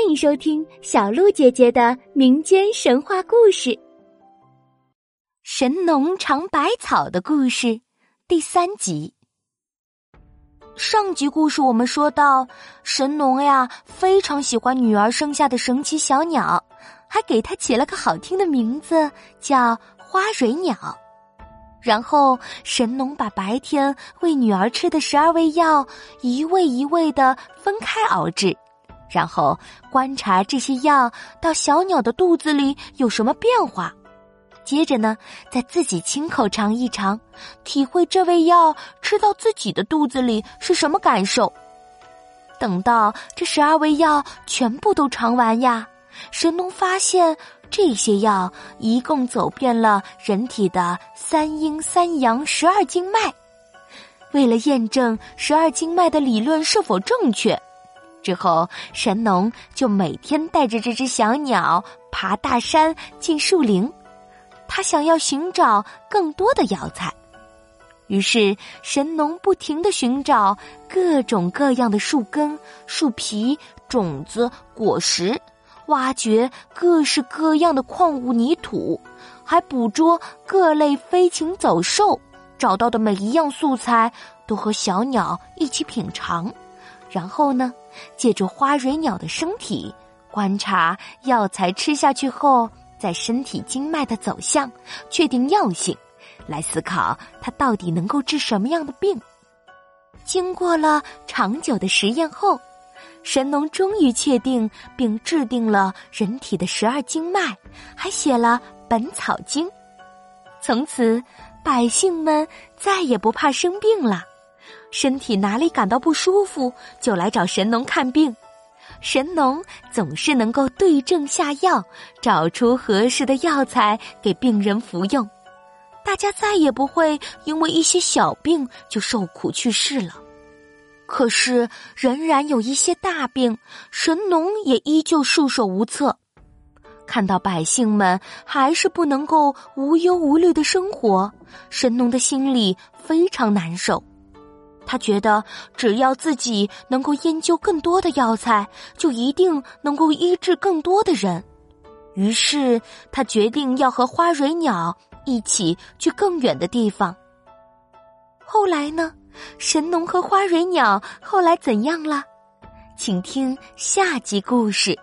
欢迎收听小鹿姐姐的民间神话故事《神农尝百草》的故事第三集。上集故事我们说到，神农呀非常喜欢女儿生下的神奇小鸟，还给它起了个好听的名字，叫花蕊鸟。然后神农把白天喂女儿吃的十二味药一味一味的分开熬制。然后观察这些药到小鸟的肚子里有什么变化，接着呢，再自己亲口尝一尝，体会这味药吃到自己的肚子里是什么感受。等到这十二味药全部都尝完呀，神农发现这些药一共走遍了人体的三阴三阳十二经脉。为了验证十二经脉的理论是否正确。之后，神农就每天带着这只小鸟爬大山、进树林，他想要寻找更多的药材。于是，神农不停的寻找各种各样的树根、树皮、种子、果实，挖掘各式各样的矿物泥土，还捕捉各类飞禽走兽。找到的每一样素材，都和小鸟一起品尝。然后呢？借助花蕊鸟的身体观察药材吃下去后，在身体经脉的走向，确定药性，来思考它到底能够治什么样的病。经过了长久的实验后，神农终于确定并制定了人体的十二经脉，还写了《本草经》。从此，百姓们再也不怕生病了。身体哪里感到不舒服，就来找神农看病。神农总是能够对症下药，找出合适的药材给病人服用。大家再也不会因为一些小病就受苦去世了。可是，仍然有一些大病，神农也依旧束手无策。看到百姓们还是不能够无忧无虑的生活，神农的心里非常难受。他觉得，只要自己能够研究更多的药材，就一定能够医治更多的人。于是，他决定要和花蕊鸟一起去更远的地方。后来呢？神农和花蕊鸟后来怎样了？请听下集故事。